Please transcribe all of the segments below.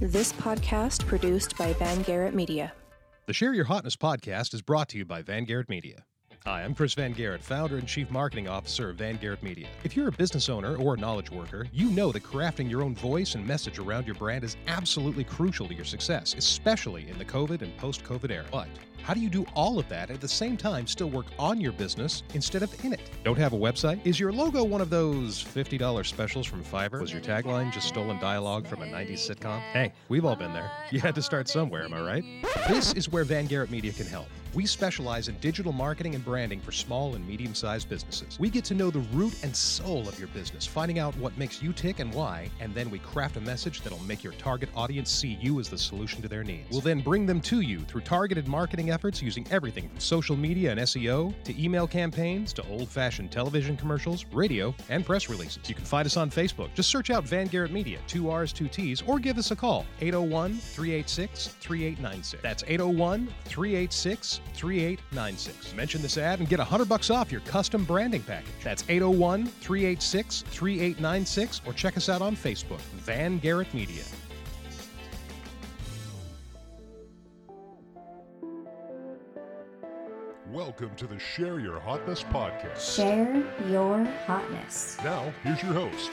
This podcast produced by Van Garrett Media. The Share Your Hotness podcast is brought to you by Van Garrett Media. Hi, I'm Chris Van Garrett, founder and chief marketing officer of Van Garrett Media. If you're a business owner or a knowledge worker, you know that crafting your own voice and message around your brand is absolutely crucial to your success, especially in the COVID and post COVID era. But how do you do all of that at the same time still work on your business instead of in it? Don't have a website? Is your logo one of those $50 specials from Fiverr? Was your tagline just stolen dialogue from a 90s sitcom? Hey, we've all been there. You had to start somewhere, am I right? This is where Van Garrett Media can help. We specialize in digital marketing and branding for small and medium sized businesses. We get to know the root and soul of your business, finding out what makes you tick and why, and then we craft a message that'll make your target audience see you as the solution to their needs. We'll then bring them to you through targeted marketing efforts using everything from social media and SEO to email campaigns to old fashioned television commercials, radio, and press releases. You can find us on Facebook. Just search out Van Garrett Media, two R's, two T's, or give us a call 801 386 3896. That's 801 386 3896. Mention this ad and get 100 bucks off your custom branding package. That's 801 386 3896 or check us out on Facebook, Van Garrett Media. Welcome to the Share Your Hotness podcast. Share your hotness. Now, here's your host,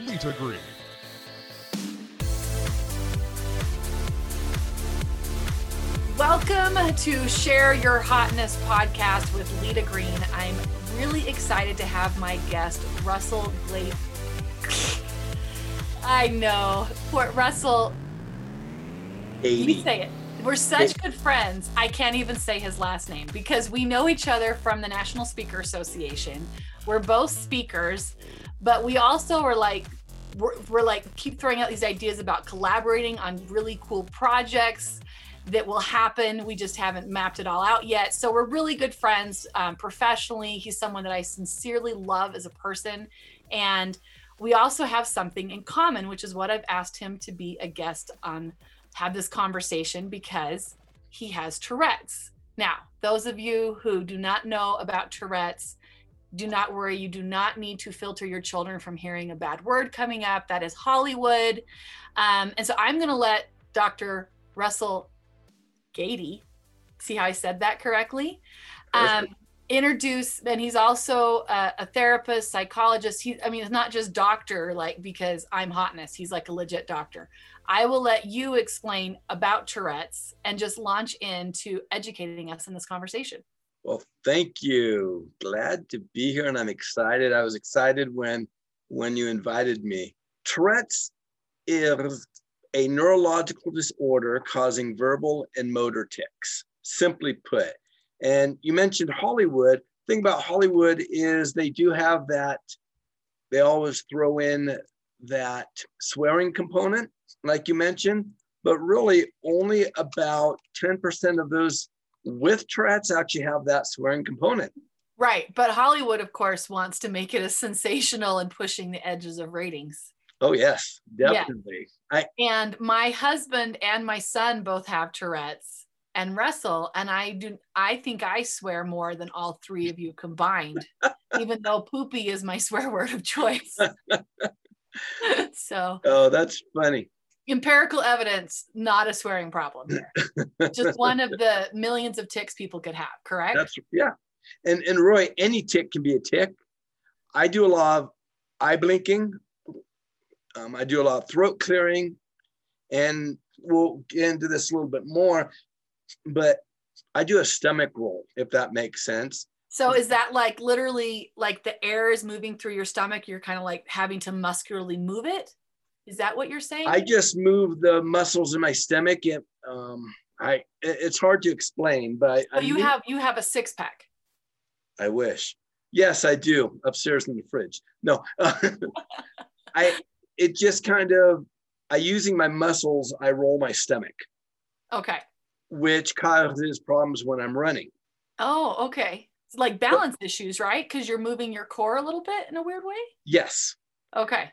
Lita Green. Welcome to Share Your Hotness podcast with Lita Green. I'm really excited to have my guest, Russell Glade. I know. Port Russell. You say it. We're such good friends. I can't even say his last name because we know each other from the National Speaker Association. We're both speakers, but we also are like, we're, we're like, keep throwing out these ideas about collaborating on really cool projects that will happen. We just haven't mapped it all out yet. So we're really good friends um, professionally. He's someone that I sincerely love as a person. And we also have something in common, which is what I've asked him to be a guest on, have this conversation because he has Tourette's. Now, those of you who do not know about Tourette's, do not worry. You do not need to filter your children from hearing a bad word coming up. That is Hollywood. Um, and so I'm going to let Dr. Russell Gaede, see how I said that correctly? Um, introduce, and he's also a, a therapist, psychologist. He, I mean, it's not just doctor, like because I'm hotness. He's like a legit doctor. I will let you explain about Tourette's and just launch into educating us in this conversation. Well, thank you. Glad to be here, and I'm excited. I was excited when when you invited me. Tourette's is a neurological disorder causing verbal and motor tics, simply put. And you mentioned Hollywood. Thing about Hollywood is they do have that, they always throw in that swearing component, like you mentioned, but really only about 10% of those with Tourette's actually have that swearing component. Right. But Hollywood, of course, wants to make it as sensational and pushing the edges of ratings. Oh, yes, definitely. I, And my husband and my son both have Tourette's and Russell, and I do. I think I swear more than all three of you combined, even though poopy is my swear word of choice. so oh, that's funny. empirical evidence, not a swearing problem. Here. Just one of the millions of tics people could have. Correct? That's yeah. And and Roy, any tic can be a tic. I do a lot of eye blinking. Um, I do a lot of throat clearing, and we'll get into this a little bit more. But I do a stomach roll, if that makes sense. So is that like literally like the air is moving through your stomach? You're kind of like having to muscularly move it. Is that what you're saying? I just move the muscles in my stomach. And, um, I it's hard to explain, but I, Oh, I you need- have you have a six pack. I wish. Yes, I do. Upstairs in the fridge. No, I. It just kind of. I using my muscles. I roll my stomach, Okay. which causes problems when I'm running. Oh, okay. It's like balance issues, right? Because you're moving your core a little bit in a weird way. Yes, Okay.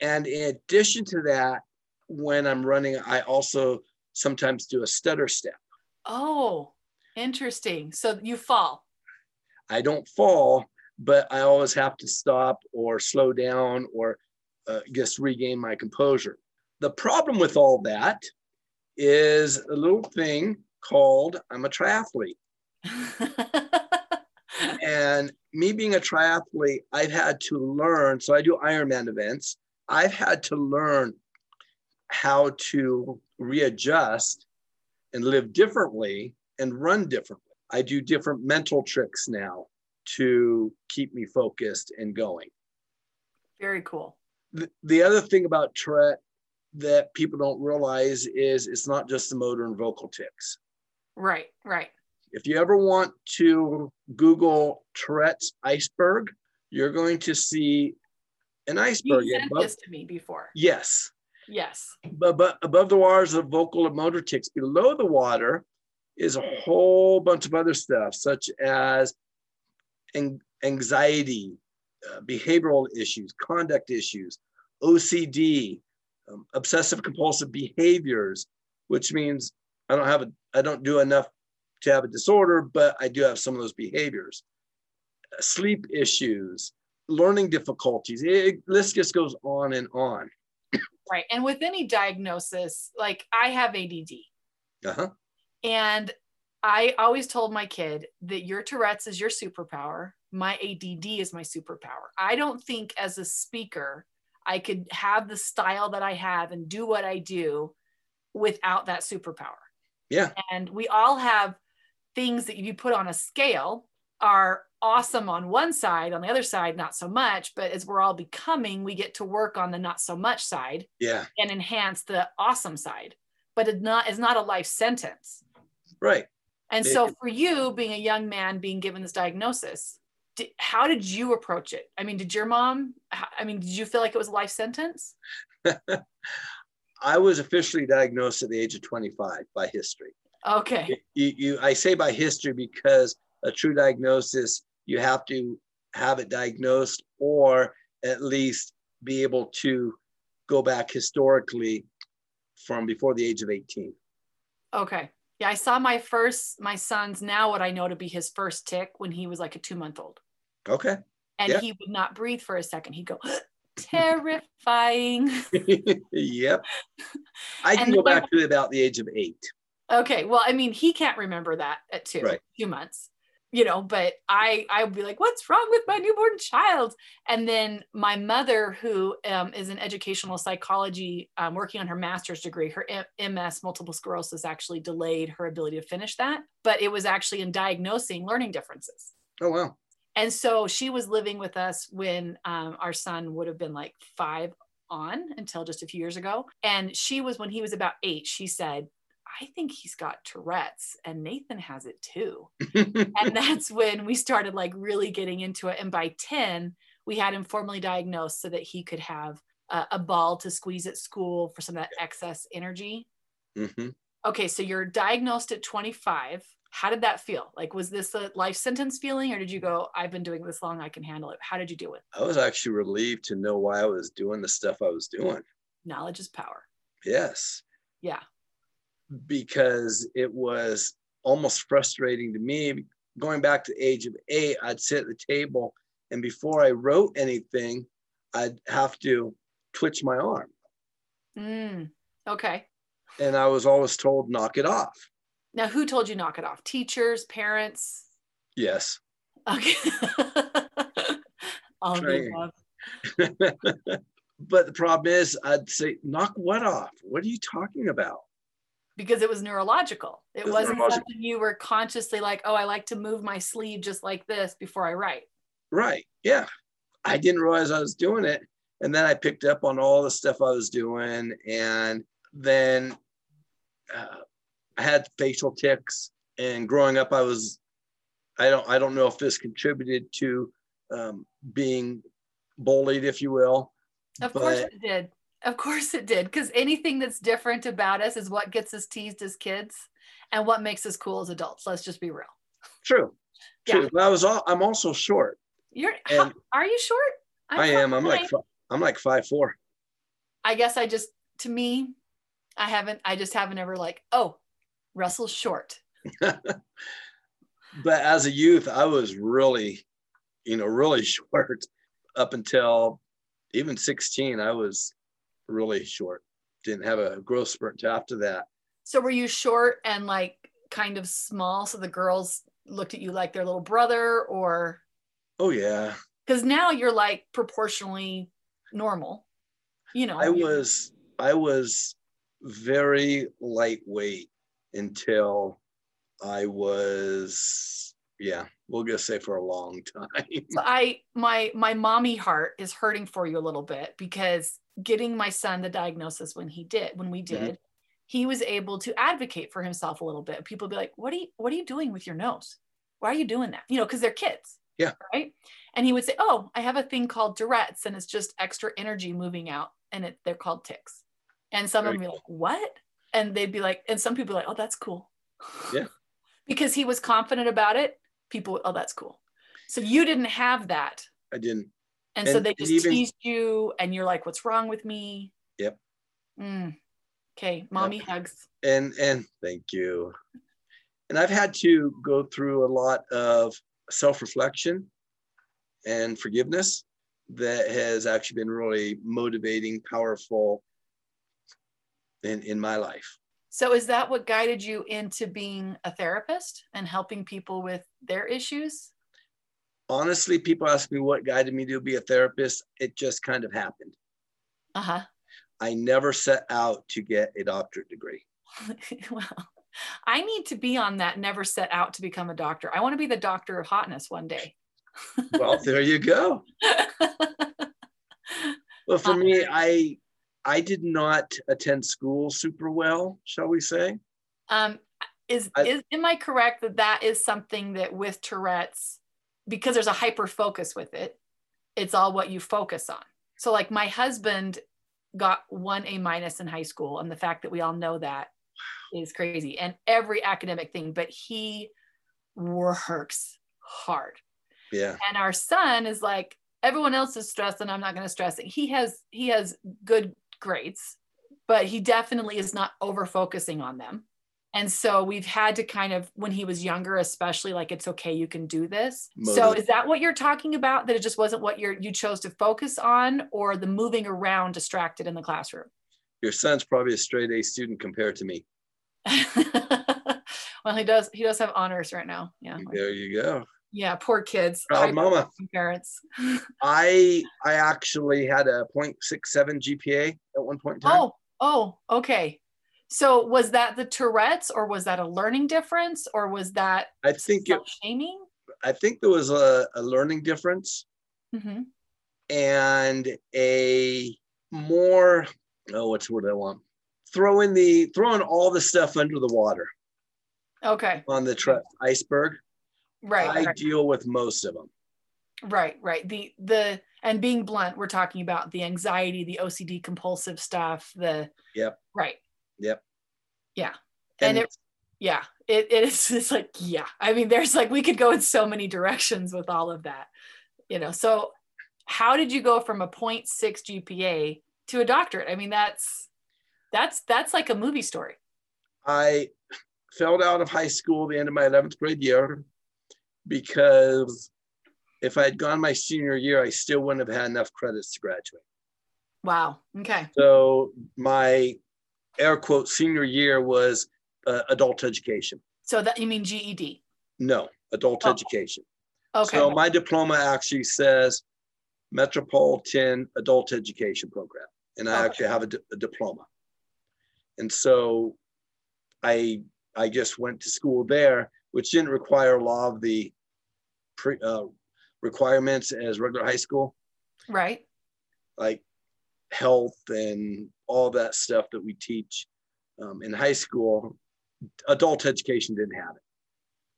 and in addition to that, when I'm running, I also sometimes do a stutter step. Oh, interesting. So you fall. I don't fall, but I always have to stop or slow down or uh, just regain my composure. the problem with all that is a little thing called I'm a triathlete. and me being a triathlete, I've had to learn. So I do Ironman events. I've had to learn how to readjust and live differently and run differently. I do different mental tricks now to keep me focused and going. Very cool. The, the other thing about Tourette that people don't realize is it's not just the motor and vocal tics. Right, right. If you ever want to Google Tourette's iceberg, you're going to see an iceberg. You sent above, this to me before. Yes. Yes. But, but above the waters of vocal and motor tics, below the water is a whole bunch of other stuff, such as anxiety, uh, behavioral issues, conduct issues, OCD, um, obsessive compulsive behaviors, which means I don't have a, I don't do enough to have a disorder, but I do have some of those behaviors. Uh, sleep issues, learning difficulties. It, list just goes on and on. Right. And with any diagnosis, like I have ADD. Uh-huh. And I always told my kid that your Tourette's is your superpower. My ADD is my superpower. I don't think as a speaker, I could have the style that I have and do what I do without that superpower. Yeah. And we all have things that you put on a scale are awesome on one side, on the other side, not so much. But as we're all becoming, we get to work on the not so much side. Yeah. And enhance the awesome side. But it's not it's not a life sentence. Right. And it, so for you being a young man being given this diagnosis, did, how did you approach it? I mean, did your mom, I mean, did you feel like it was a life sentence? I was officially diagnosed at the age of 25 by history. Okay. You, you, I say by history because a true diagnosis, you have to have it diagnosed or at least be able to go back historically from before the age of 18. Okay. Yeah, I saw my first, my son's now what I know to be his first tic when he was like a two month old. Okay. And he would not breathe for a second. He'd go, terrifying. yep. I can go back to about the age of eight. Okay. Well, I mean, he can't remember that at two, right. two months, you know, but I, I would be like, what's wrong with my newborn child? And then my mother, who um, is an educational psychology, um, working on her master's degree, her M- MS, multiple sclerosis, actually delayed her ability to finish that. But it was actually in diagnosing learning differences. Oh, wow. And so she was living with us when um, our son would have been like five on until just a few years ago. And she was, when he was about eight, she said, I think he's got Tourette's and Nathan has it too. and that's when we started like really getting into it. And by 10, we had him formally diagnosed so that he could have a, a ball to squeeze at school for some of that excess energy. Mm-hmm. Okay, so you're diagnosed at 25 how did that feel? Like, was this a life sentence feeling, or did you go, I've been doing this long, I can handle it? How did you do it? I was actually relieved to know why I was doing the stuff I was doing. Knowledge is power. Yes. Yeah. Because it was almost frustrating to me. Going back to the age of eight, I'd sit at the table, and before I wrote anything, I'd have to twitch my arm. Mm, okay. And I was always told, knock it off. Now, who told you knock it off? Teachers, parents? Yes. Okay. All but the problem is, I'd say, knock what off? What are you talking about? Because it was neurological. It, it wasn't neurological. something you were consciously like, oh, I like to move my sleeve just like this before I write. Right. Yeah. I didn't realize I was doing it. And then I picked up on all the stuff I was doing. And then uh, I had facial tics, and growing up, I was, I don't, I don't know if this contributed to um, being bullied, if you will. Of but, course it did. Of course it did, because anything that's different about us is what gets us teased as kids, and what makes us cool as adults. Let's just be real. True. True. Yeah. But I was all. I'm also short. You're. How, are you short? I'm I am. I'm like. I'm like five four. I guess I just to me, I haven't. I just haven't ever like. Oh, Russell's short. but as a youth, I was really, you know, really short up until even 16. I was really short. didn't have a growth spurt after that. So were you short and like kind of small? So the girls looked at you like their little brother, or Oh yeah, because now you're like proportionally normal. You know, I was I was very lightweight until I was yeah, we'll just say for a long time. So I my my mommy heart is hurting for you a little bit because getting my son the diagnosis when he did when we did Mhm. he was able to advocate for himself a little bit people be like what are you what are you doing with your nose why are you doing that you know because they're kids Yeah. right and he would say oh I have a thing called Tourette's and it's just extra energy moving out and it, they're called tics." and some of Very them be like what and they'd be like and some people are like oh that's cool Yeah. because he was confident about it people oh that's cool so you didn't have that I didn't and, so they just even- teased you and you're like what's wrong with me Yep. Mm. okay mommy hugs and and thank you. And I've had to go through a lot of self-reflection and forgiveness that has actually been really motivating, powerful in, in my life. so is that what guided you into being a therapist and helping people with their issues Honestly, people ask me what guided me to be a therapist. It just kind of happened. uh-huh I never set out to get a doctorate degree. well i need to be on that never set out to become a doctor i want to be the doctor of hotness one day Well, there you go. Well, for me, I I did not attend school super well, shall we say? Um, is I- is am I correct that that is something that with Tourette's, because there's a hyper focus with it, it's all what you focus on. So like my husband got one A minus in high school, and the fact that we all know that is crazy, and every academic thing, but he works hard. Yeah. And our son is like everyone else is stressed, and I'm not going to stress it. He has he has good grades, but he definitely is not over focusing on them. And so we've had to kind of, when he was younger, especially like it's okay, you can do this. So is that what you're talking about? That it just wasn't what you're you chose to focus on, or the moving around distracted in the classroom? Your son's probably a straight A student compared to me. well, he does he does have honors right now. Yeah. There you go. Yeah, poor kids. Proud High mama. parents. I I actually had a 0.67 GPA at one point in time. Oh, oh, okay. So was that the Tourette's or was that a learning difference or was that I think it shaming? I think there was a, a learning difference hmm and a more oh what's the word I want? Throwing the throwing all the stuff under the water Okay, on the tra- iceberg. Right, I right, deal with most of them. right, right. The the and being blunt, we're talking about the anxiety, the OCD, compulsive stuff. The Yep. right, Yep. Yeah. And it- yeah. It it is just like yeah. I mean, there's like we could go in so many directions with all of that, you know. So how did you go from a 0.6 GPA to a doctorate? I mean, that's that's that's like a movie story. I failed out of high school the end of my 11th grade year because if I had gone my senior year, I still wouldn't have had enough credits to graduate. Wow. Okay. So my air quote senior year was uh, adult education. So that you mean GED? No, adult Oh. education. Okay. So my diploma actually says Metropolitan Adult Education Program, and I Okay. actually have a, di- a diploma. And so I I just went to school there, which didn't require a lot of the pre, uh, requirements as regular high school, right. like health and all that stuff that we teach um, in high school. Adult education didn't have it,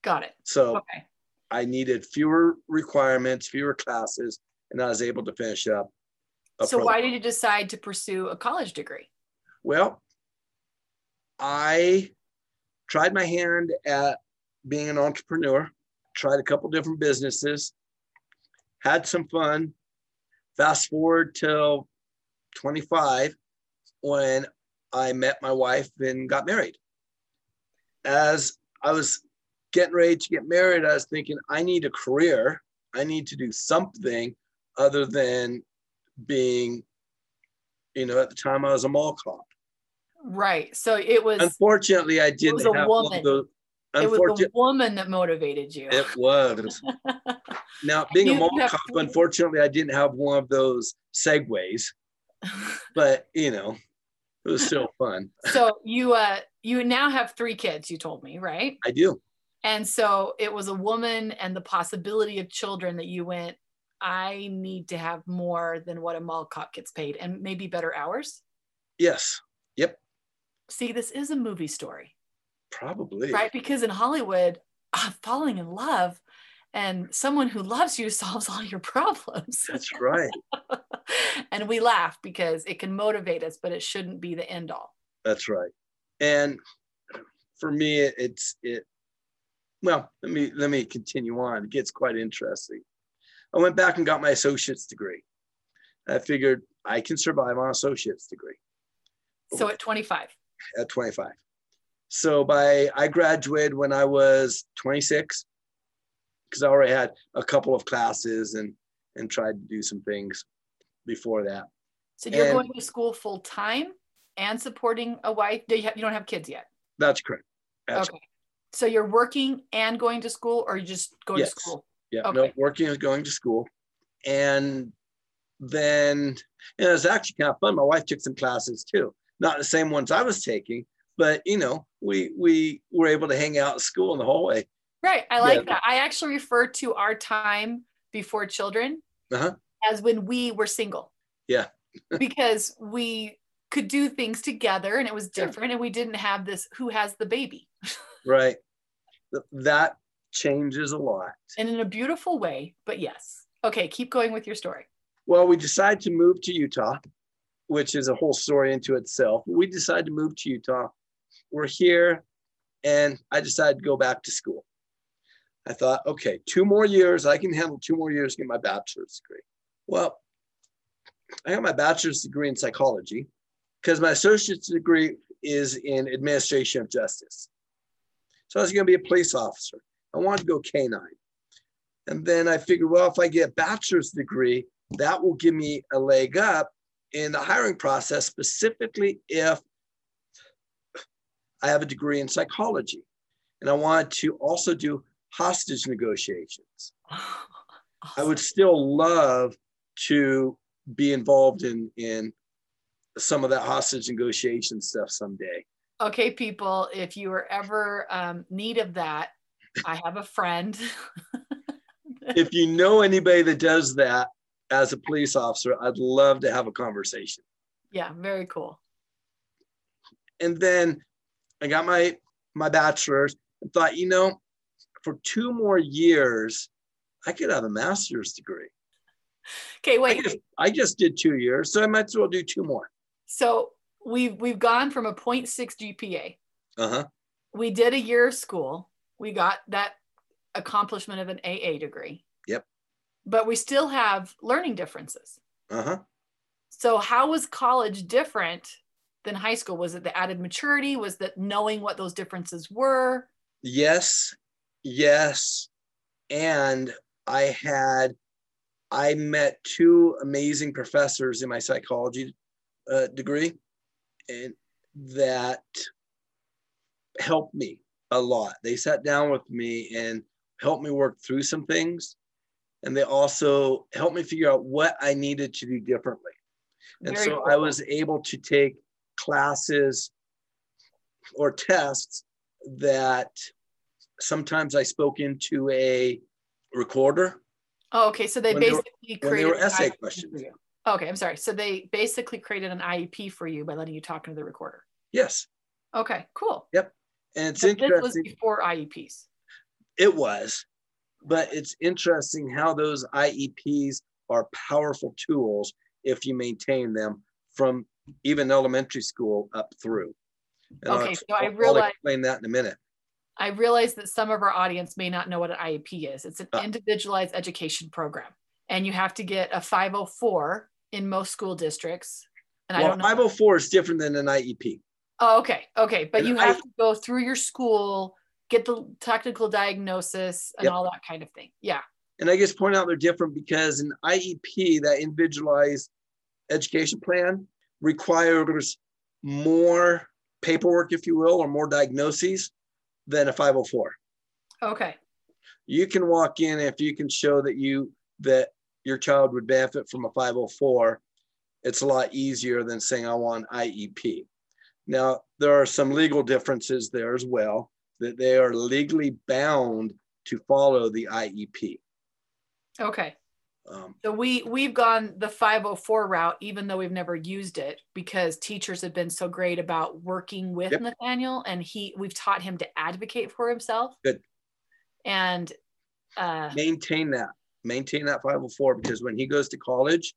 Got it. so Okay. I needed fewer requirements, fewer classes, and I was able to finish up. So why did you decide to pursue a college degree? Well, I tried my hand at being an entrepreneur, tried a couple different businesses, had some fun. Fast forward till 25 when I met my wife and got married. As I was getting ready to get married, I was thinking, I need a career. I need to do something other than being, you know, at the time I was a mall cop. Right. So it was. Unfortunately, I didn't have one woman. of those. It was the woman that motivated you. it was. Now, being a mall cop, to- unfortunately, I didn't have one of those segways, but you know, it was still fun. so you uh you now have three kids. You told me right. I do. And so it was a woman and the possibility of children that you went. I need to have more than what a mall cop gets paid, and maybe better hours. Yes. Yep. See, this is a movie story. Probably. right? Because in Hollywood, uh, falling in love and someone who loves you solves all your problems. That's right. and we laugh because it can motivate us, but it shouldn't be the end all. That's right. And for me, it's it. Well, let me let me continue on. It gets quite interesting. I went back and got my associate's degree. I figured I can survive on associate's degree So at 25. at 25. So by I graduated when I was 26 because I already had a couple of classes and and tried to do some things before that. So you're And- going to school full time and supporting a wife. Do you, have, you don't have kids yet. That's correct. That's okay. So you're working and going to school, or you just go Yes. to school? Yeah, no, working and going to school. And then you know, it was actually kind of fun. My wife took some classes too. Not the same ones I was taking, but you know, we we were able to hang out at school in the hallway. Right. I like Yeah. that. I actually refer to our time before children Uh-huh. as when we were single. Yeah. because we could do things together and it was Yeah. different and we didn't have this who has the baby. Right. That changes a lot. And in a beautiful way, but yes. Okay, keep going with your story. Well, we decided to move to Utah, which is a whole story into itself. We decided to move to Utah. We're here, and I decided to go back to school. I thought, okay, two more years, I can handle two more years get my bachelor's degree. Well, I got my bachelor's degree in psychology because my associate's degree is in administration of justice. So I was going to be a police officer. I wanted to go canine. And then I figured, well, if I get a bachelor's degree, that will give me a leg up in the hiring process, specifically if I have a degree in psychology. And I wanted to also do hostage negotiations. I would still love to be involved in, in some of that hostage negotiation stuff someday. Okay, people, if you are ever um, need of that, I have a friend. If you know anybody that does that as a police officer, I'd love to have a conversation. yeah, very cool. and then I got my my bachelor's and thought, you know, for two more years, I could have a master's degree. Okay, I wait. just, I just did two years, so I might as well do two more. So we've we've gone from a 0.6 GPA. Uh huh. We did a year of school. We got that accomplishment of an AA degree. Yep. But we still have learning differences. Uh huh. So how was college different than high school? Was it the added maturity? Was that knowing what those differences were? Yes, yes, and I had I met two amazing professors in my psychology uh, degree, and that helped me a lot. They sat down with me and helped me work through some things, and they also helped me figure out what I needed to do differently. And Very so I was able to take classes or tests that sometimes I spoke into a recorder. Oh, okay. So they When they were- basically they created were an essay IEP questions. for you. Okay, I'm sorry. So they basically created an IEP for you by letting you talk into the recorder. Yes. Okay, cool. Yep. And it's But this was before IEPs. It was, but it's interesting how those IEPs are powerful tools if you maintain them from even elementary school up through. And I'll Okay, so I I'll realize- explain that in a minute. I realize that some of our audience may not know what an IEP is. It's an Uh. individualized education program, and you have to get a 504 in most school districts. And I don't know. 504 is different than an IEP. Oh, okay, okay, but And you I- have to go through your school, get the technical diagnosis, and Yep. all that kind of thing. Yeah. And I just point out they're different because an IEP, that individualized education plan, requires more paperwork, if you will, or more diagnoses than a 504. Okay. You can walk in if you can show that you that your child would benefit from a 504. It's a lot easier than saying I want IEP. Now there are some legal differences there as well that they are legally bound to follow the IEP. Okay. Um, So we we've gone the 504 route, even though we've never used it, because teachers have been so great about working with Yep. Nathaniel, and he we've taught him to advocate for himself. Good. And uh, maintain that, maintain that 504 because when he goes to college,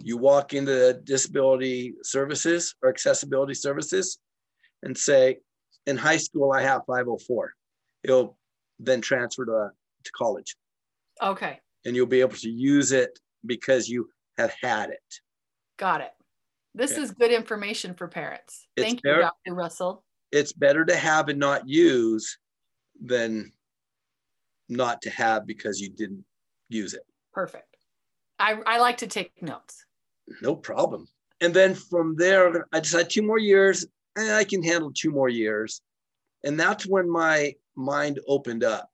you walk into the disability services or accessibility services and say, in high school, I have 504. It'll then transfer to, to college okay, and you'll be able to use it because you have had it. got it. This Okay. is good information for parents. It's Thank you, Dr. Russell. It's better to have and not use than not to have because you didn't use it. Perfect. I, I like to take notes. no problem. And then from there, I decided two more years, and I can handle two more years. And that's when my mind opened up.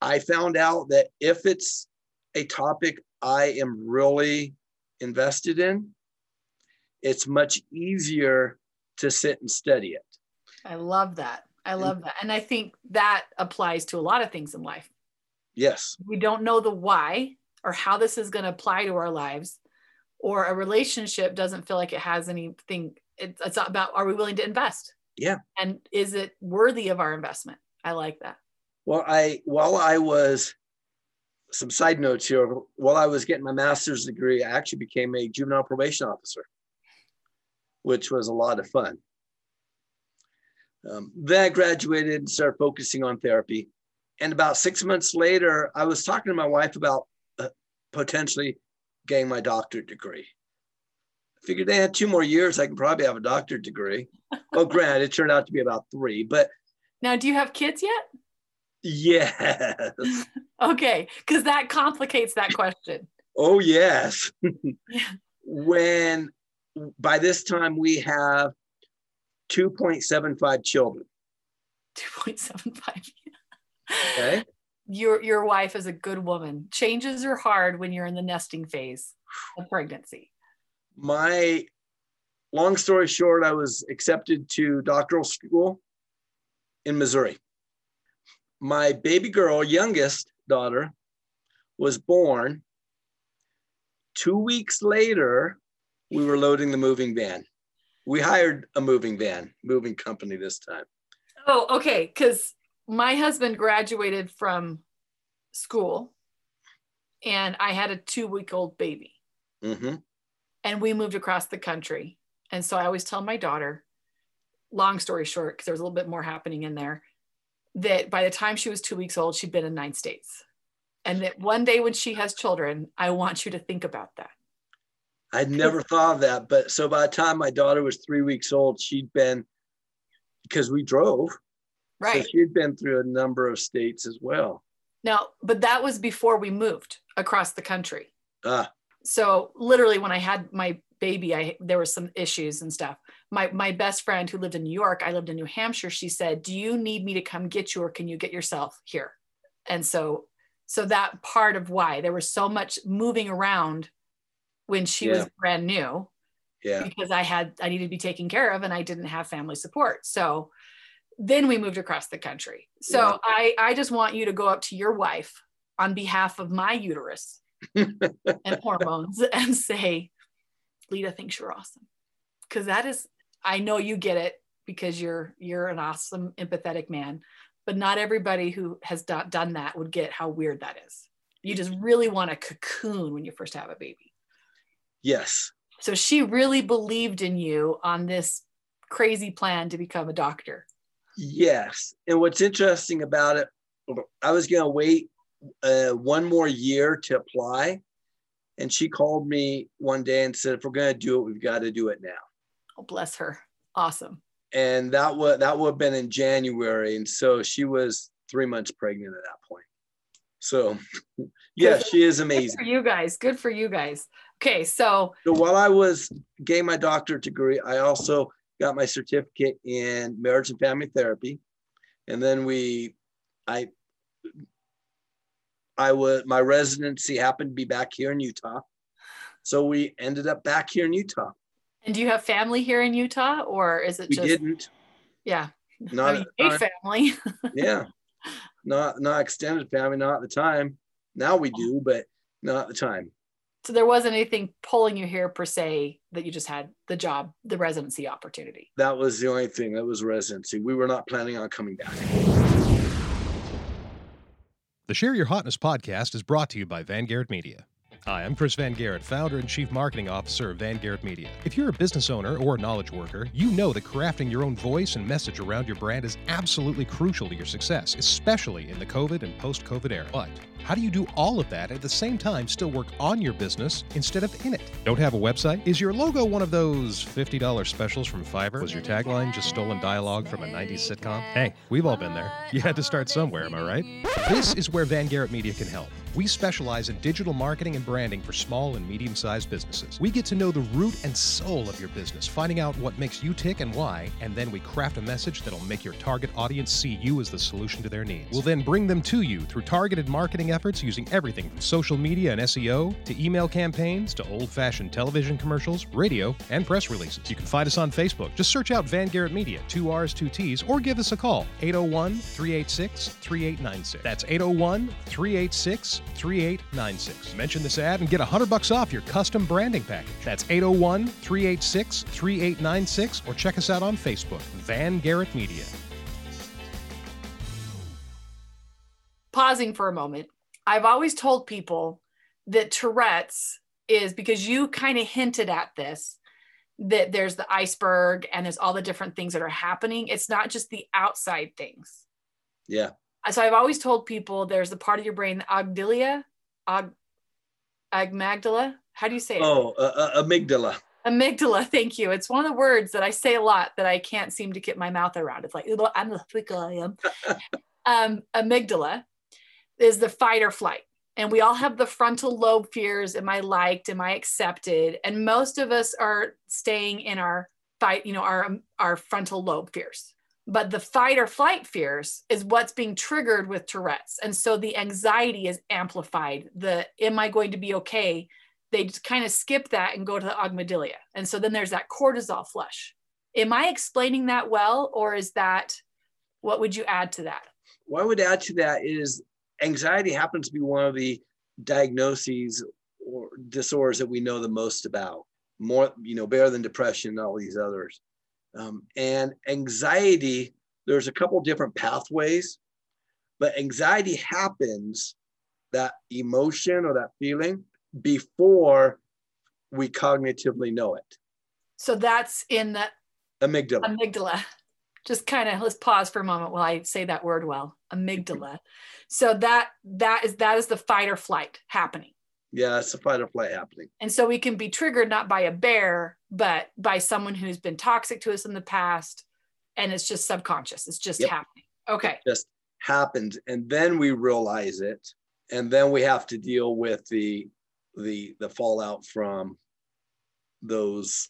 I found out that if it's a topic I am really invested in, it's much easier to sit and study it. I love that. I love that. And I think that applies to a lot of things in life. Yes, we don't know the why or how this is going to apply to our lives or a relationship doesn't feel like it has anything it's, about are we willing to invest Yeah. and is it worthy of our investment i like that Well, I while I was some side notes here. While I was getting my master's degree, I actually became a juvenile probation officer, which was a lot of fun. Um, then I graduated and started focusing on therapy. And about six months later, I was talking to my wife about uh, potentially getting my doctorate degree. I figured they had two more years, I could probably have a doctorate degree. Well, granted, it turned out to be about three, but now do you have kids yet yes. okay because that complicates that question Oh, yes. Yeah. When by this time we have 2.75 children. 2.75 Okay. your your wife is a good woman changes are hard when you're in the nesting phase of pregnancy My long story short, I was accepted to doctoral school in Missouri. My baby girl, youngest daughter, was born. Two weeks later, we were loading the moving van. We hired a moving van, moving company this time. Oh, okay. Because my husband graduated from school and I had a two week old baby hmm and we moved across the country. And so I always tell my daughter, long story short, because there was a little bit more happening in there, that by the time she was two weeks old, she'd been in nine states. And that one day when she has children, I want you to think about that. I'd never thought of that. But so by the time my daughter was three weeks old, she'd been, because we drove, Right. so she'd been through a number of states as well. Now, but that was before we moved across the country. Ah, so literally when i had my baby i there were some issues and stuff my my best friend who lived in new york i lived in new hampshire she said do you need me to come get you or can you get yourself here? And so so that part of why there was so much moving around when she was brand new yeah. because i had i needed to be taken care of and i didn't have family support. So then we moved across the country. So Yeah. i i just want you to go up to your wife on behalf of my uterus and hormones and say lita thinks you're awesome. Because that is i know you get it because you're you're an awesome empathetic man but not everybody who has do- done that would get how weird that is you just really want a cocoon when you first have a baby Yes. so she really believed in you on this crazy plan to become a doctor. Yes. And what's interesting about it, I was going to wait uh, one more year to apply. And she called me one day and said, if we're going to do it, we've got to do it now. Oh, bless her. Awesome. And that would that would have been in January. And so she was three months pregnant at that point. So yeah, she is Good amazing. for you guys. Good for you guys. Okay, so So while I was getting my doctorate degree, I also got my certificate in marriage and family therapy. And then we, I, I was, my residency happened to be back here in Utah. So we ended up back here in Utah. And do you have family here in Utah or is it We just, didn't, yeah, not, I mean, a not- family? yeah, not, not extended family, not at the time. Now we do, but not at the time. so there wasn't anything pulling you here per se that you just had the job, the residency opportunity. That was the only thing. That was residency. We were not planning on coming back. The Share Your Hotness podcast is brought to you by Van Garrett Media. Hi, I'm Chris Van Garrett, founder and chief marketing officer of Van Garrett Media. If you're a business owner or a knowledge worker, you know that crafting your own voice and message around your brand is absolutely crucial to your success, especially in the COVID and post COVID era. But how do you do all of that at the same time still work on your business instead of in it? Don't have a website? Is your logo one of those $50 specials from Fiverr? Was your tagline just stolen dialogue from a 90s sitcom? Hey, we've all been there. You had to start somewhere, am I right? This is where Van Garrett Media can help. We specialize in digital marketing and branding for small and medium sized businesses. We get to know the root and soul of your business, finding out what makes you tick and why, and then we craft a message that'll make your target audience see you as the solution to their needs. We'll then bring them to you through targeted marketing efforts using everything from social media and SEO to email campaigns to old fashioned television commercials, radio, and press releases. You can find us on Facebook. Just search out Van Garrett Media, two R's, two T's, or give us a call, 801 386 3896. That's 801 386 3896. Mention this ad and get 100 bucks off your custom branding package. That's 801 386 3896, or check us out on Facebook, Van Garrett Media. Pausing for a moment, I've always told people that Tourette's is because you kind of hinted at this that there's the iceberg and there's all the different things that are happening. It's not just the outside things. Yeah. So I've always told people there's the part of your brain, the amygdala, ag, agmagdala. How do you say it? Oh, uh, uh, amygdala. Amygdala. Thank you. It's one of the words that I say a lot that I can't seem to get my mouth around. It's like I'm the thick I am. um, amygdala is the fight or flight. And we all have the frontal lobe fears. Am I liked? Am I accepted? And most of us are staying in our fight, you know, our our frontal lobe fears. But the fight or flight fears is what's being triggered with Tourette's. And so the anxiety is amplified. The am I going to be okay? They just kind of skip that and go to the amygdala. And so then there's that cortisol flush. Am I explaining that well? Or is that what would you add to that? What I would add to that is anxiety happens to be one of the diagnoses or disorders that we know the most about more you know better than depression and all these others um, and anxiety there's a couple different pathways but anxiety happens that emotion or that feeling before we cognitively know it So that's in the amygdala amygdala. Just kind of let's pause for a moment while I say that word well. Amygdala. So that that is that is the fight or flight happening. yeah it's a fight or flight happening And so we can be triggered not by a bear, but by someone who's been toxic to us in the past. And it's just subconscious. It's just Yep. happening. Okay. just happens and then we realize it and then we have to deal with the the the fallout from those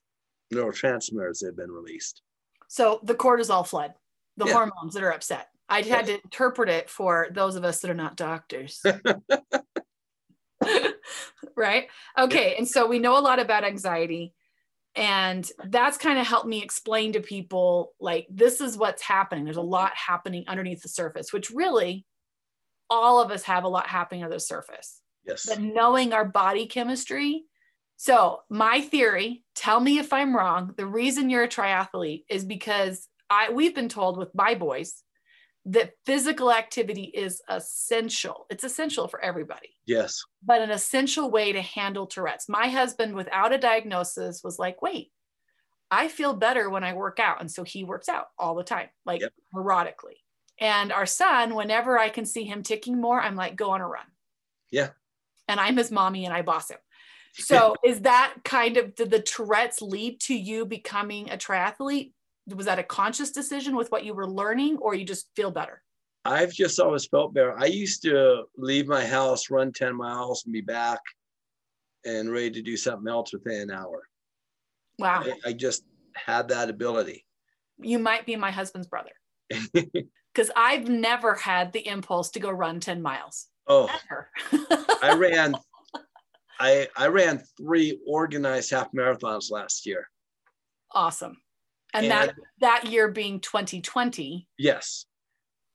neurotransmitters that have been released So the cortisol flood, the Yeah. hormones that are upset. I had to interpret it for those of us that are not doctors. right? Okay. And so we know a lot about anxiety. And that's kind of helped me explain to people like, this is what's happening. There's a lot happening underneath the surface, which really all of us have a lot happening under the surface. yes But knowing our body chemistry. So, my theory, tell me if I'm wrong. The reason you're a triathlete is because I we've been told with my boys that physical activity is essential. It's essential for everybody, yes but an essential way to handle Tourette's. My husband, without a diagnosis, was like, wait, I feel better when I work out. And so he works out all the time, like Yep. neurotically. And our son, whenever I can see him ticking more, I'm like, go on a run. Yeah. And I'm his mommy and I boss him. So is that kind of did the Tourette's lead to you becoming a triathlete? Was that a conscious decision with what you were learning, or you just feel better? i've just always felt better i used to leave my house run 10 miles and be back and ready to do something else within an hour Wow. I, I just had that ability. You might be my husband's brother. Because I've never had the impulse to go run 10 miles. Oh, I ran, I I ran three organized half marathons last year. awesome. And, And- that that year being 2020, Yes.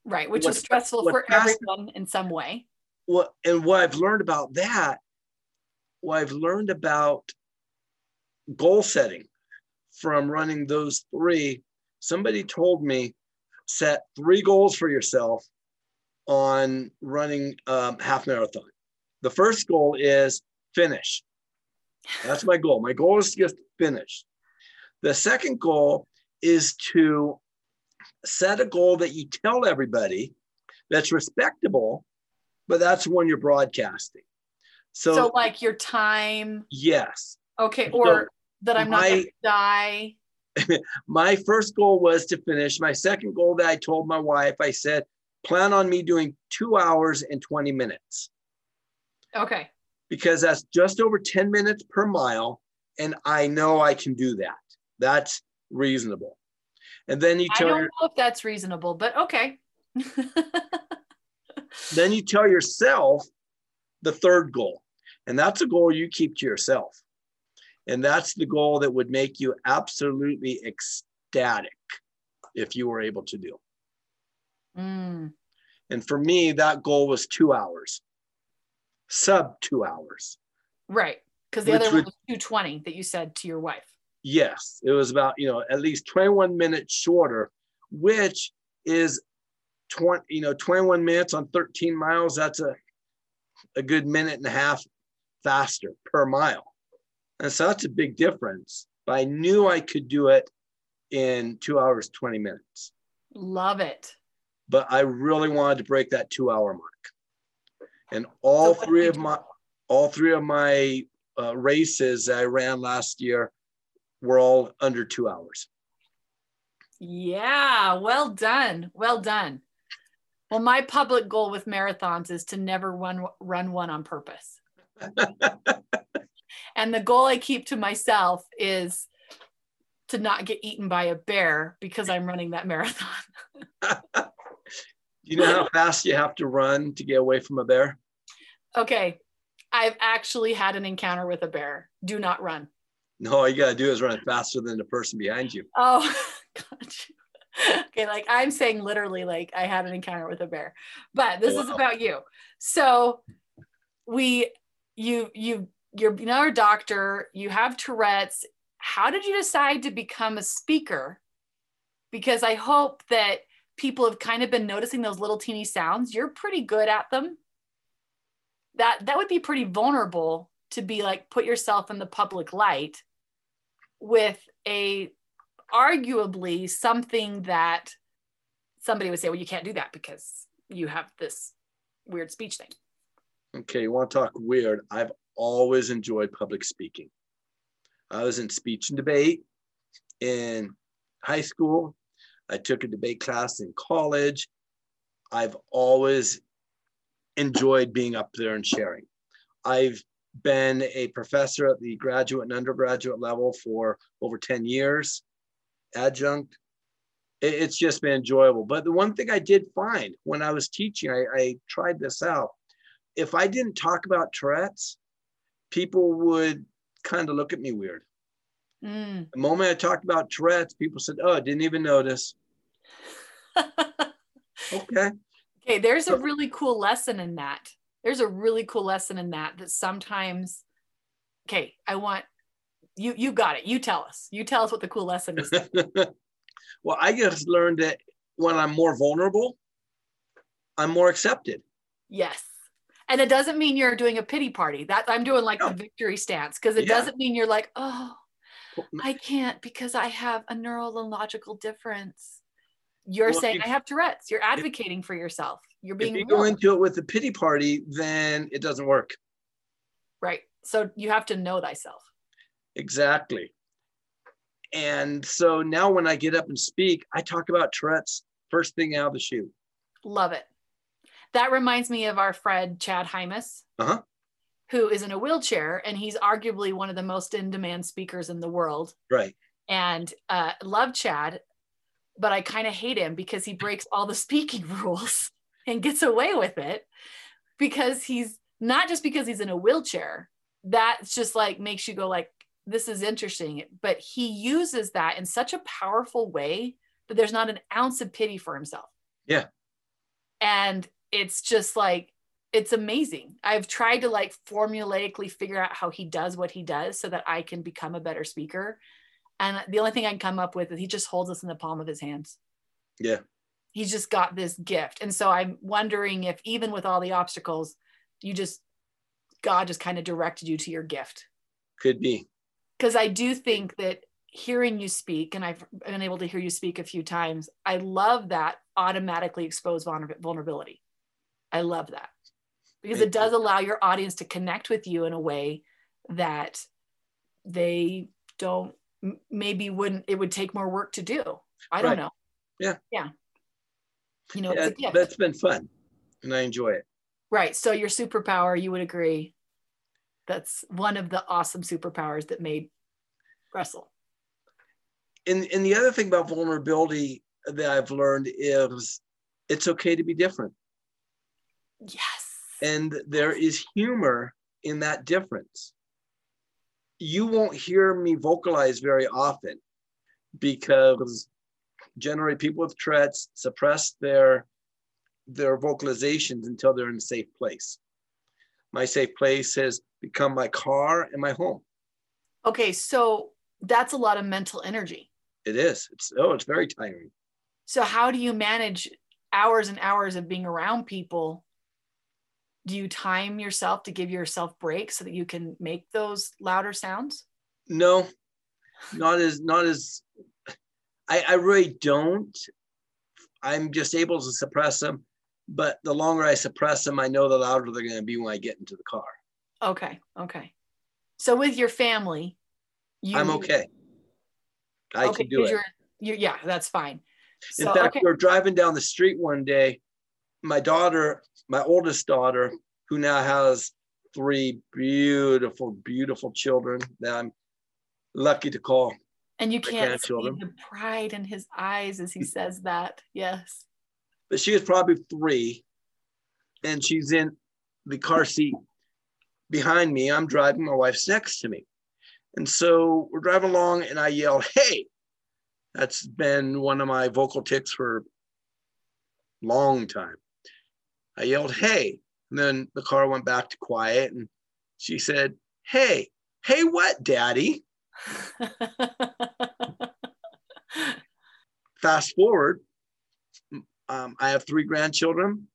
right, which was stressful for everyone in some way. Well, and what I've learned about that, what I've learned about goal setting from running those three, somebody told me set three goals for yourself on running um, half marathon. The first goal is finish. That's my goal. My goal is to just finish. The second goal is to set a goal that you tell everybody that's respectable, but that's when you're broadcasting. So, So, like your time, yes, okay, So or that I'm not gonna die. my first goal was to finish. My second goal that I told my wife, I said, plan on me doing two hours and 20 minutes Okay. because that's just over 10 minutes per mile. And I know I can do that. That's reasonable. And then you tell I don't your, know if that's reasonable, but okay. then you tell yourself the third goal. And that's a goal you keep to yourself. And that's the goal that would make you absolutely ecstatic if you were able to do. Mm, And for me, that goal was two hours, sub two hours. right. Because the other one was 220 that you said to your wife. Yes, it was about, you know, at least 21 minutes shorter, which is 20, you know, 21 minutes on 13 miles. That's a, a good minute and a half faster per mile. And so that's a big difference. But I knew I could do it in two hours, 20 minutes. Love it. But I really wanted to break that two hour mark. And all So three of my all three of my uh, races that I ran last year were all under two hours. Yeah, well done. Well done. Well, my public goal with marathons is to never run run one on purpose. and the goal I keep to myself is to not get eaten by a bear because I'm running that marathon. Do you know how fast you have to run to get away from a bear? Okay. I've actually had an encounter with a bear. Do not run. No, all you gotta do is run faster than the person behind you. Oh, got you. Okay, like I'm saying literally, like I had an encounter with a bear, but this is about you. So we, you, you, you're now a doctor. You have Tourette's. How did you decide to become a speaker? Because I hope that people have kind of been noticing those little teeny sounds. You're pretty good at them. That that would be pretty vulnerable to be like put yourself in the public light with a arguably something that somebody would say, well, you can't do that because you have this weird speech thing. Okay, you want to talk weird? I've always enjoyed public speaking. I was in speech and debate in high school. I took a debate class in college. I've always enjoyed being up there and sharing. I've been a professor at the graduate and undergraduate level for over 10 years, adjunct. It- It's just been enjoyable. But the one thing I did find when I was teaching, I, I tried this out. If I didn't talk about Tourette's, people would kind of look at me weird. Mm. The moment I talked about Tourette's, people said, "Oh, I didn't even notice." Okay, okay, there's a really cool lesson in that. There's a really cool lesson in that that sometimes, okay, I want you, you got it. You tell us. You tell us what the cool lesson is. well, I just learned that when I'm more vulnerable, I'm more accepted. yes. And it doesn't mean you're doing a pity party. That I'm doing like No. the victory stance because it Yeah. doesn't mean you're like, oh, I can't because I have a neurological difference. You're Well, saying if- I have Tourette's. You're advocating for yourself. You're being. If you real. go into it with a pity party, then it doesn't work. right. So you have to know thyself. Exactly. And so now when I get up and speak, I talk about Tourette's first thing out of the chute. Love it. That reminds me of our friend Chad Hymas, Uh-huh. who is in a wheelchair and he's arguably one of the most in demand speakers in the world. Right. and uh, love Chad, but I kind of hate him because he breaks all the speaking rules and gets away with it because he's not just because he's in a wheelchair. That's just like makes you go like, this is interesting. But he uses that in such a powerful way that there's not an ounce of pity for himself. Yeah. And it's just like it's amazing. I've tried to like formulaically figure out how he does what he does so that I can become a better speaker. And the only thing I can come up with is he just holds us in the palm of his hands. Yeah. He's just got this gift. And so I'm wondering if even with all the obstacles, you just God just kind of directed you to your gift. Could be. Because I do think that hearing you speak, and I've been able to hear you speak a few times, I love that automatically exposed vulnerability. I love that because it does allow your audience to connect with you in a way that they don't maybe wouldn't it would take more work to do. I don't right. know. Yeah. Yeah. You know yeah, that's been fun and i enjoy it. Right so your superpower you would agree that's one of the awesome superpowers that made Russell and and the other thing about vulnerability that i've learned is it's okay to be different. Yes. And there is humor in that difference. You won't hear me vocalize very often because generally people with Tourette's suppress their their vocalizations until they're in a safe place. My safe place has become my car and my home. Okay, so that's a lot of mental energy. It is. It's oh, it's very tiring. So how do you manage hours and hours of being around people do you time yourself to give yourself breaks so that you can make those louder sounds? No not as not as i i really don't. I'm just able to suppress them but the longer i suppress them i know the louder they're going to be when i get into the car. Okay okay. So with your family you, i'm okay. I okay, can do it. you're, you're, yeah that's fine. So, in fact okay. we are driving down the street one day my daughter, my oldest daughter, who now has three beautiful, beautiful children that I'm lucky to call. And you can't see the pride in his eyes as he says that. Yes. But she was probably three, and she's in the car seat behind me. I'm driving, my wife's next to me. And so we're driving along, and I yell, Hey, that's been one of my vocal tics for a long time. I yelled, Hey. And then the car went back to quiet. And she said, Hey, hey, what, daddy? Fast forward, um, I have three grandchildren.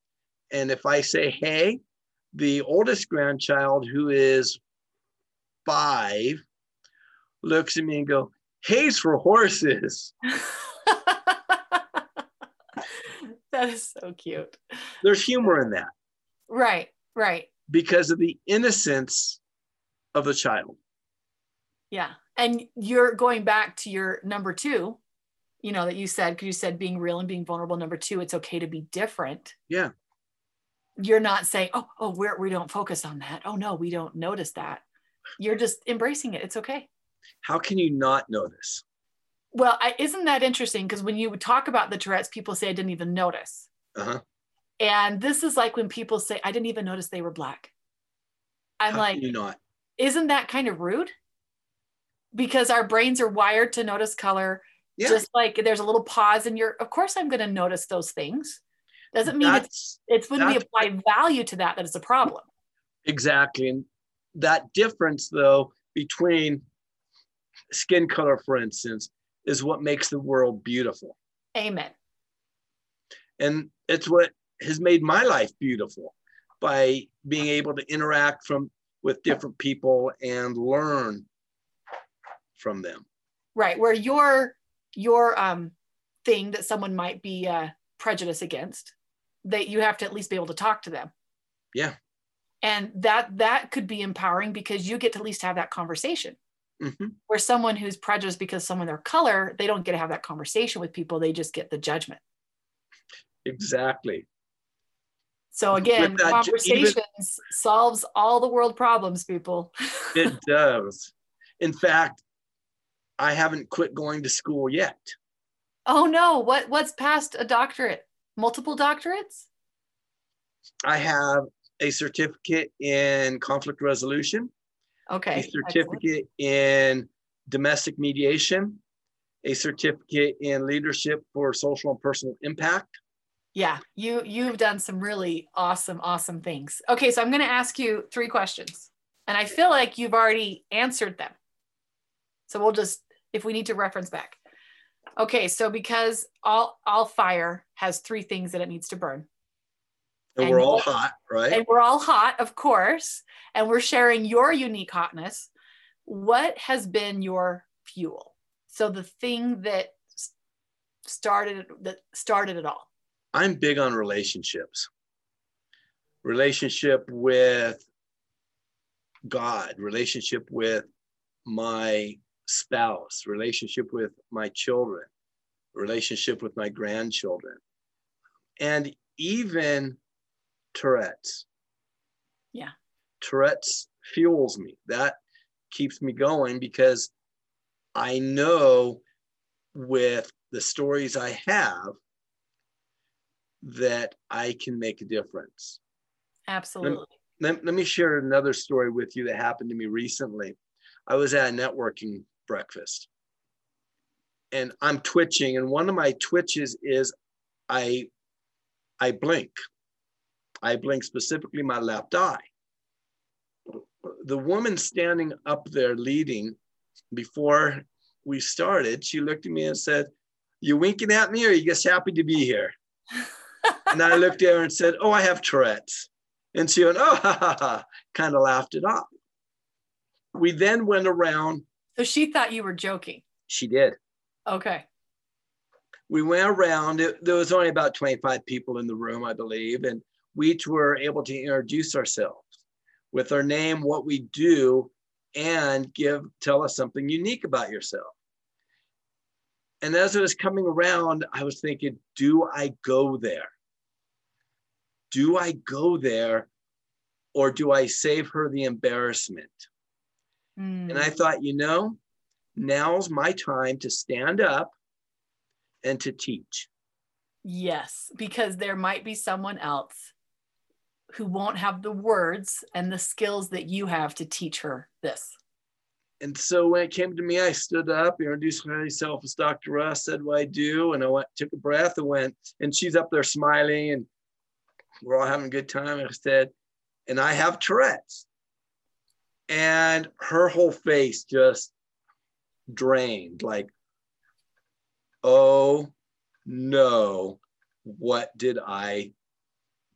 And if I say, Hey, the oldest grandchild, who is five, looks at me and go, Hay's for horses. that is so cute. There's humor in that. Right, right. Because of the innocence of the child. Yeah. And you're going back to your number two, you know, that you said, because you said being real and being vulnerable. Number two, it's okay to be different. Yeah. You're not saying, oh, oh, we're, we don't focus on that. Oh, no, we don't notice that. You're just embracing it. It's okay. How can you not notice? Well, I, isn't that interesting? Because when you talk about the Tourette's, people say I didn't even notice. Uh-huh. And this is like when people say I didn't even notice they were black. I'm How like, you not? Isn't that kind of rude? Because our brains are wired to notice color. Yeah. Just like there's a little pause in your. Of course, I'm going to notice those things. Doesn't mean that's, it's it's when we apply value to that that it's a problem. Exactly, and that difference though between skin color, for instance, is what makes the world beautiful. Amen. And it's what has made my life beautiful by being able to interact from with different people and learn from them. Right. Where your your um thing that someone might be uh prejudiced against, that you have to at least be able to talk to them. Yeah. And that that could be empowering because you get to at least have that conversation. Mm-hmm. Where someone who's prejudiced because someone their color, they don't get to have that conversation with people. They just get the judgment. Exactly. So again, that, conversations even, solves all the world problems, people. it does. In fact, I haven't quit going to school yet. Oh no, what what's past a doctorate? Multiple doctorates? I have a certificate in conflict resolution, Okay. a certificate in domestic mediation, a certificate in leadership for social and personal impact. Yeah, you you've done some really awesome awesome things. Okay, so I'm going to ask you three questions. And I feel like you've already answered them. So we'll just if we need to reference back. Okay, so because all all fire has three things that it needs to burn. And, And we're all hot, right? And we're all hot, of course, and we're sharing your unique hotness. What has been your fuel? So the thing that started that started it all. I'm big on relationships. Relationship with God, relationship with my spouse, relationship with my children, relationship with my grandchildren, and even Tourette's. Yeah. Tourette's fuels me. That keeps me going because I know with the stories I have that I can make a difference. Absolutely. Let, let me share another story with you that happened to me recently. I was at a networking breakfast and I'm twitching, and one of my twitches is I I blink. I blink specifically my left eye. The woman standing up there leading before we started, she looked at me and said, You winking at me or are you just happy to be here? and I looked at her and said, Oh, I have Tourette's. And she went, Oh, ha, ha, ha, kind of laughed it off. We then went around. So she thought you were joking. She did. Okay. We went around. It, there was only about 25 people in the room, I believe. And we each were able to introduce ourselves with our name, what we do, and give tell us something unique about yourself. And as it was coming around, I was thinking, do I go there? Do I go there or do I save her the embarrassment? Mm. And I thought, you know, now's my time to stand up and to teach. Yes, because there might be someone else who won't have the words and the skills that you have to teach her this. And so when it came to me, I stood up, introduced myself as Dr. Russ, said what I do, and I went, took a breath and went, and she's up there smiling, and we're all having a good time. And I said, and I have Tourette's. And her whole face just drained, like, oh no, what did I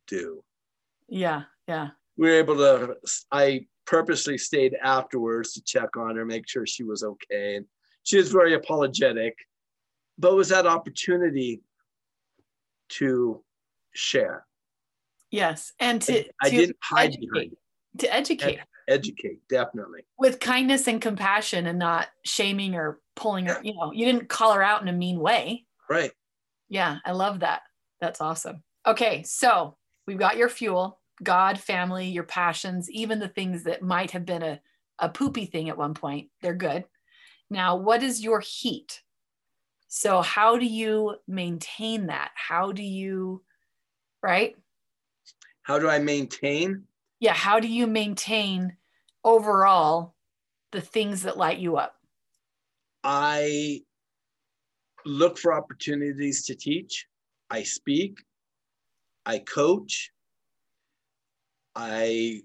do? Yeah, yeah. we were able to i purposely stayed afterwards to check on her make sure she was okay and she was very apologetic but it was that opportunity to share Yes. And to, i to didn't hide educate, behind it. to educate educate definitely with kindness and compassion and not shaming or pulling her, you know, you didn't call her out in a mean way. right Yeah, I love that. That's awesome. Okay, so we've got your fuel, God, family, your passions, even the things that might have been a, a poopy thing at one point. They're good. Now, what is your heat? So, how do you maintain that? How do you, right? how do i maintain Yeah, how do you maintain overall the things that light you up? i look for opportunities to teach i speak i coach i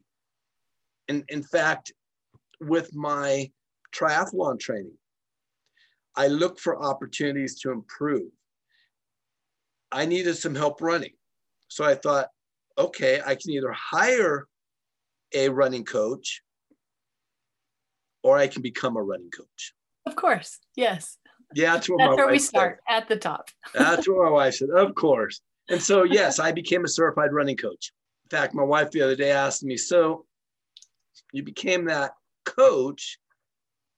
in, in fact with my triathlon training i look for opportunities to improve i needed some help running so i thought okay i can either hire a running coach or i can become a running coach Of course. Yes. yeah that's what That's where we wife said. start at the top. That's where my wife said, of course. And so, yes, I became a certified running coach. In fact, my wife the other day asked me, So you became that coach.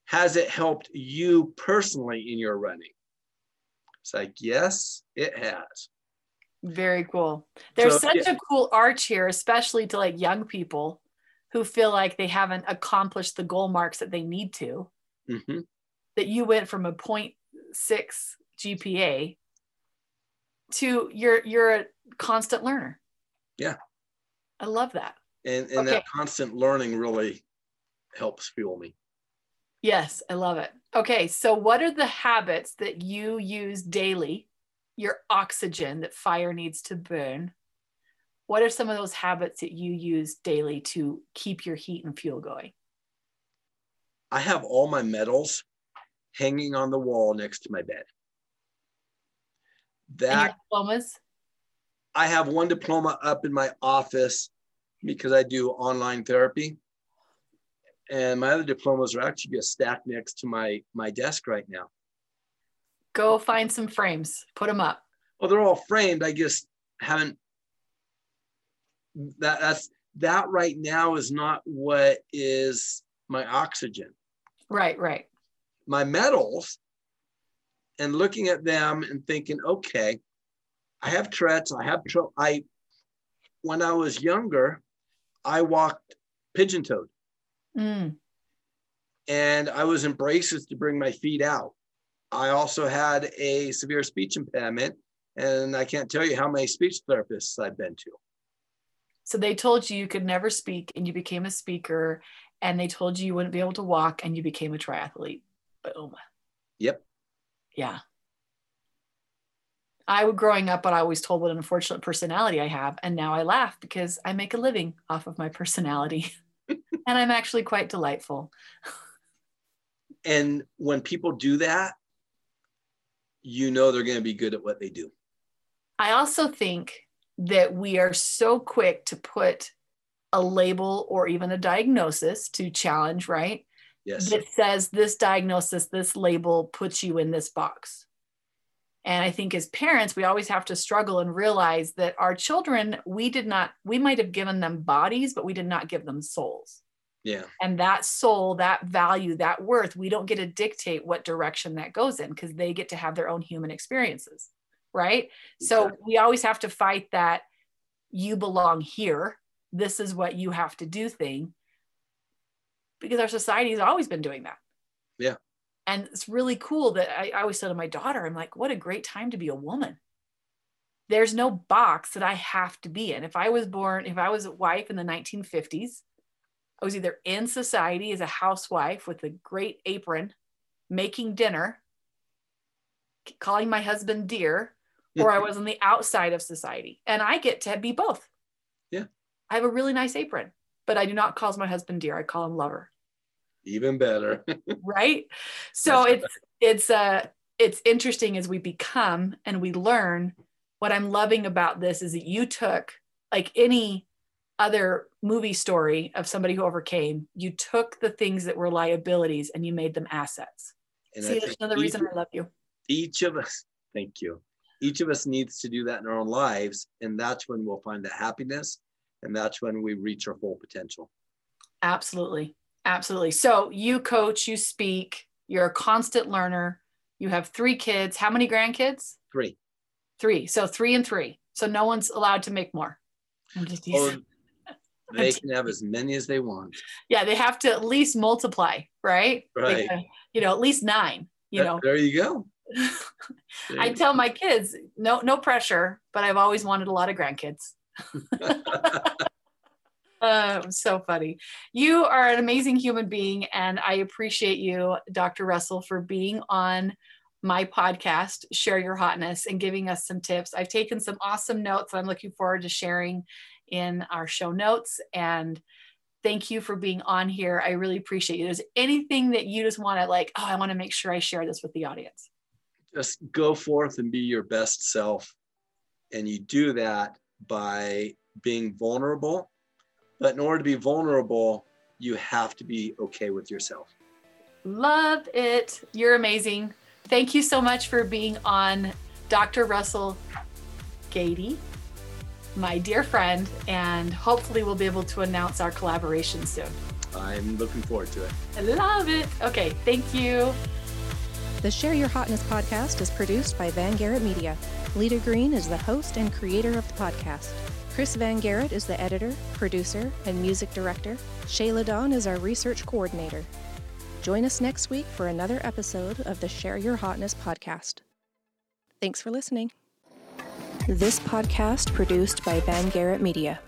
Has it helped you personally in your running? It's like, Yes, it has. Very cool. There's So, such yeah. a cool arch here, especially to like young people who feel like they haven't accomplished the goal marks that they need to. hmm that you went from a 0.6 GPA to you're you're a constant learner. Yeah. I love that. And and Okay. that constant learning really helps fuel me. Yes, I love it. Okay, so what are the habits that you use daily? Your oxygen that fire needs to burn. What are some of those habits that you use daily to keep your heat and fuel going? I have all my medals hanging on the wall next to my bed. That diplomas? I have one diploma up in my office because I do online therapy. And my other diplomas are actually just stacked next to my my desk right now. Go find some frames, put them up. Well, they're all framed. I just haven't that that's that right now is not what is my oxygen. Right, right. My medals and looking at them and thinking, okay, I have Tourette's. I have tr- I when I was younger, I walked pigeon toed Mm, and I was in braces to bring my feet out. I also had a severe speech impairment, and I can't tell you how many speech therapists I've been to. So they told you you could never speak and you became a speaker, and they told you you wouldn't be able to walk and you became a triathlete. Boom. Yep. Yeah. I was growing up, but I always told what an unfortunate personality I have. And now I laugh because I make a living off of my personality. and I'm actually quite delightful. And when people do that, you know they're going to be good at what they do. I also think that we are so quick to put a label or even a diagnosis to challenge, right? Yes. that says this diagnosis, this label puts you in this box. And I think as parents, we always have to struggle and realize that our children, we did not, we might have given them bodies, but we did not give them souls. Yeah. And that soul, that value, that worth, we don't get to dictate what direction that goes in because they get to have their own human experiences. Right. So we always have to fight that you belong here. This is what you have to do thing because our society has always been doing that. Yeah. And it's really cool that I, I always said to my daughter, I'm like, what a great time to be a woman. There's no box that I have to be in. If I was born, if I was a wife in the 1950s, I was either in society as a housewife with a great apron, making dinner, calling my husband dear, or I was on the outside of society. And I get to be both. Yeah. I have a really nice apron, but I do not call my husband dear. I call him lover. Even better. right so it's it's uh it's interesting as we become and we learn what i'm loving about this is that you took like any other movie story of somebody who overcame you took the things that were liabilities and you made them assets And see that's another reason i love you each of us, thank you. Each of us needs to do that in our own lives. And that's when we'll find the happiness. And that's when we reach our full potential. absolutely. Absolutely. So you coach you speak you're a constant learner. You have three kids. How many grandkids? Three. three. So three and three. So no one's allowed to make more. Oh, they can have as many as they want. yeah they have to at least multiply right? Right. gotta, you know at least nine you There- know. There you go. There i you tell my kids no no pressure but i've always wanted a lot of grandkids uh, so funny. You are an amazing human being and i appreciate you dr russell for being on my podcast share your hotness and giving us some tips. I've taken some awesome notes i'm looking forward to sharing in our show notes and thank you for being on here. I really appreciate you. There's anything that you just want to like oh i want to make sure i share this with the audience just go forth and be your best self. And you do that by being vulnerable. But in order to be vulnerable, you have to be okay with yourself. Love it. You're amazing. Thank you so much for being on Dr. Russell Gaede, my dear friend, and hopefully we'll be able to announce our collaboration soon. I'm looking forward to it. I love it. Okay, thank you. The Share Your Hotness podcast is produced by Van Garrett Media. Lita Green is the host and creator of the podcast. Chris Van Garrett is the editor, producer, and music director. Shayla Dawn is our research coordinator. Join us next week for another episode of the Share Your Hotness podcast. Thanks for listening. This podcast produced by Van Garrett Media.